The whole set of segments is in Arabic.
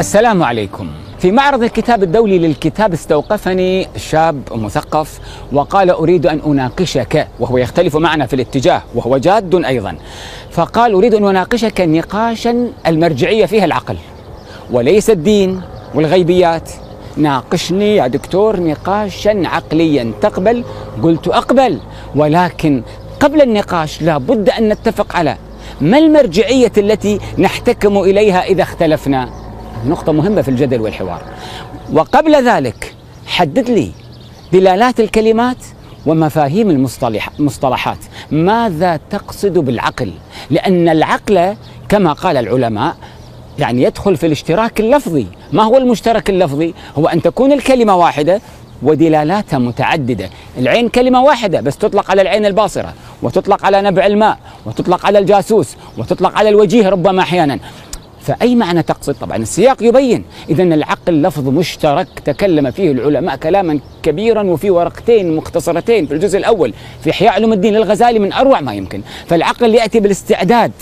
السلام عليكم. في معرض الكتاب الدولي للكتاب استوقفني شاب مثقف وقال أريد أن أناقشك وهو يختلف معنا في الاتجاه وهو جاد أيضا. فقال أريد أن أناقشك نقاشا المرجعية فيها العقل وليس الدين والغيبيات. ناقشني يا دكتور نقاشا عقليا تقبل؟ قلت أقبل ولكن قبل النقاش لابد أن نتفق على ما المرجعية التي نحتكم إليها إذا اختلفنا. نقطة مهمة في الجدل والحوار. وقبل ذلك حدد لي دلالات الكلمات ومفاهيم المصطلح المصطلحات. ماذا تقصد بالعقل؟ لأن العقل كما قال العلماء يعني يدخل في الاشتراك اللفظي. ما هو المشترك اللفظي؟ هو أن تكون الكلمة واحدة ودلالاتها متعددة. العين كلمة واحدة بس تطلق على العين الباصرة وتطلق على نبع الماء وتطلق على الجاسوس وتطلق على الوجيه ربما أحيانا. فأي معنى تقصد؟ طبعا السياق يبين. إذا العقل لفظ مشترك تكلم فيه العلماء كلاما كبيرا وفي ورقتين مختصرتين في الجزء الأول. في إحياء علوم الدين للغزالي من أروع ما يمكن. فالعقل يأتي بالاستعداد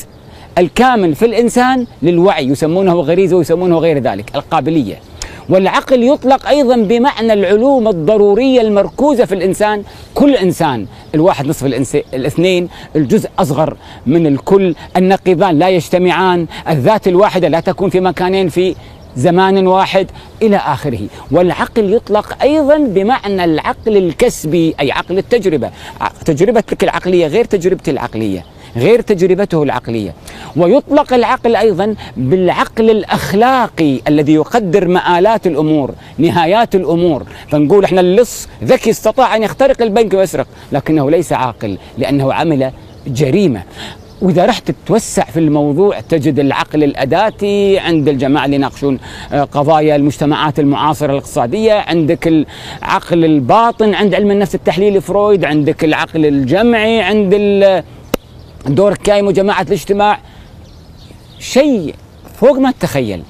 الكامل في الإنسان للوعي يسمونه غريزة ويسمونه غير ذلك القابلية. والعقل يطلق أيضا بمعنى العلوم الضرورية المركوزة في الإنسان. كل إنسان الواحد نصف الاثنين الجزء أصغر من الكل النقيضان لا يجتمعان الذات الواحدة لا تكون في مكانين في زمان واحد إلى آخره، والعقل يطلق أيضا بمعنى العقل الكسبي أي عقل التجربة، تجربتك العقلية غير تجربتي العقلية، غير تجربته العقلية. ويطلق العقل أيضا بالعقل الأخلاقي الذي يقدر مآلات الأمور نهايات الأمور. فنقول إحنا اللص ذكي استطاع أن يخترق البنك ويسرق لكنه ليس عاقل لأنه عمل جريمة. وإذا رحت تتوسع في الموضوع تجد العقل الأداتي عند الجماعة اللي يناقشون آه، قضايا المجتمعات المعاصرة الاقتصادية، عندك العقل الباطن عند علم النفس التحليلي فرويد، عندك العقل الجمعي عند دور كايم وجماعة الاجتماع. شيء فوق ما تتخيل.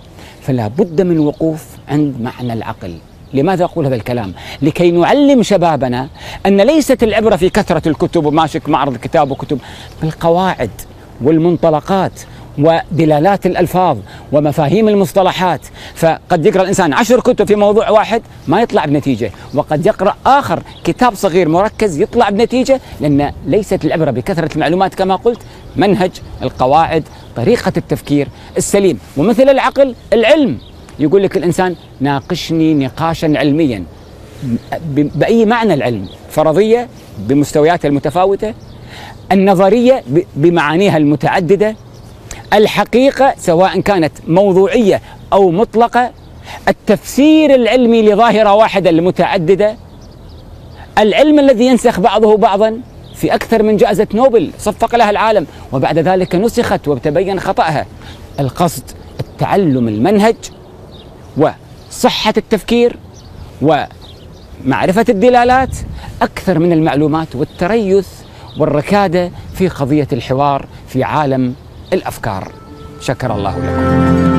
فلا بد من وقوف عند معنى العقل. لماذا أقول هذا الكلام؟ لكي نعلم شبابنا أن ليست العبرة في كثرة الكتب وماشك معرض كتاب وكتب بالقواعد والمنطلقات ودلالات الألفاظ ومفاهيم المصطلحات. فقد يقرأ الإنسان عشر كتب في موضوع واحد ما يطلع بنتيجة. وقد يقرأ آخر كتاب صغير مركز يطلع بنتيجة لأن ليست العبرة بكثرة المعلومات كما قلت منهج القواعد طريقة التفكير السليم. ومثل العقل العلم. يقول لك الإنسان ناقشني نقاشا علميا. بأي معنى العلم؟ فرضية بمستوياتها المتفاوتة النظرية بمعانيها المتعددة الحقيقة سواء كانت موضوعية أو مطلقة التفسير العلمي لظاهرة واحدة المتعددة العلم الذي ينسخ بعضه بعضا. في أكثر من جائزة نوبل صفق لها العالم وبعد ذلك نسخت وتبين خطأها. القصد التعلم المنهج وصحة التفكير ومعرفة الدلالات أكثر من المعلومات والتريث والركادة في قضية الحوار في عالم الأفكار. شكر الله لكم.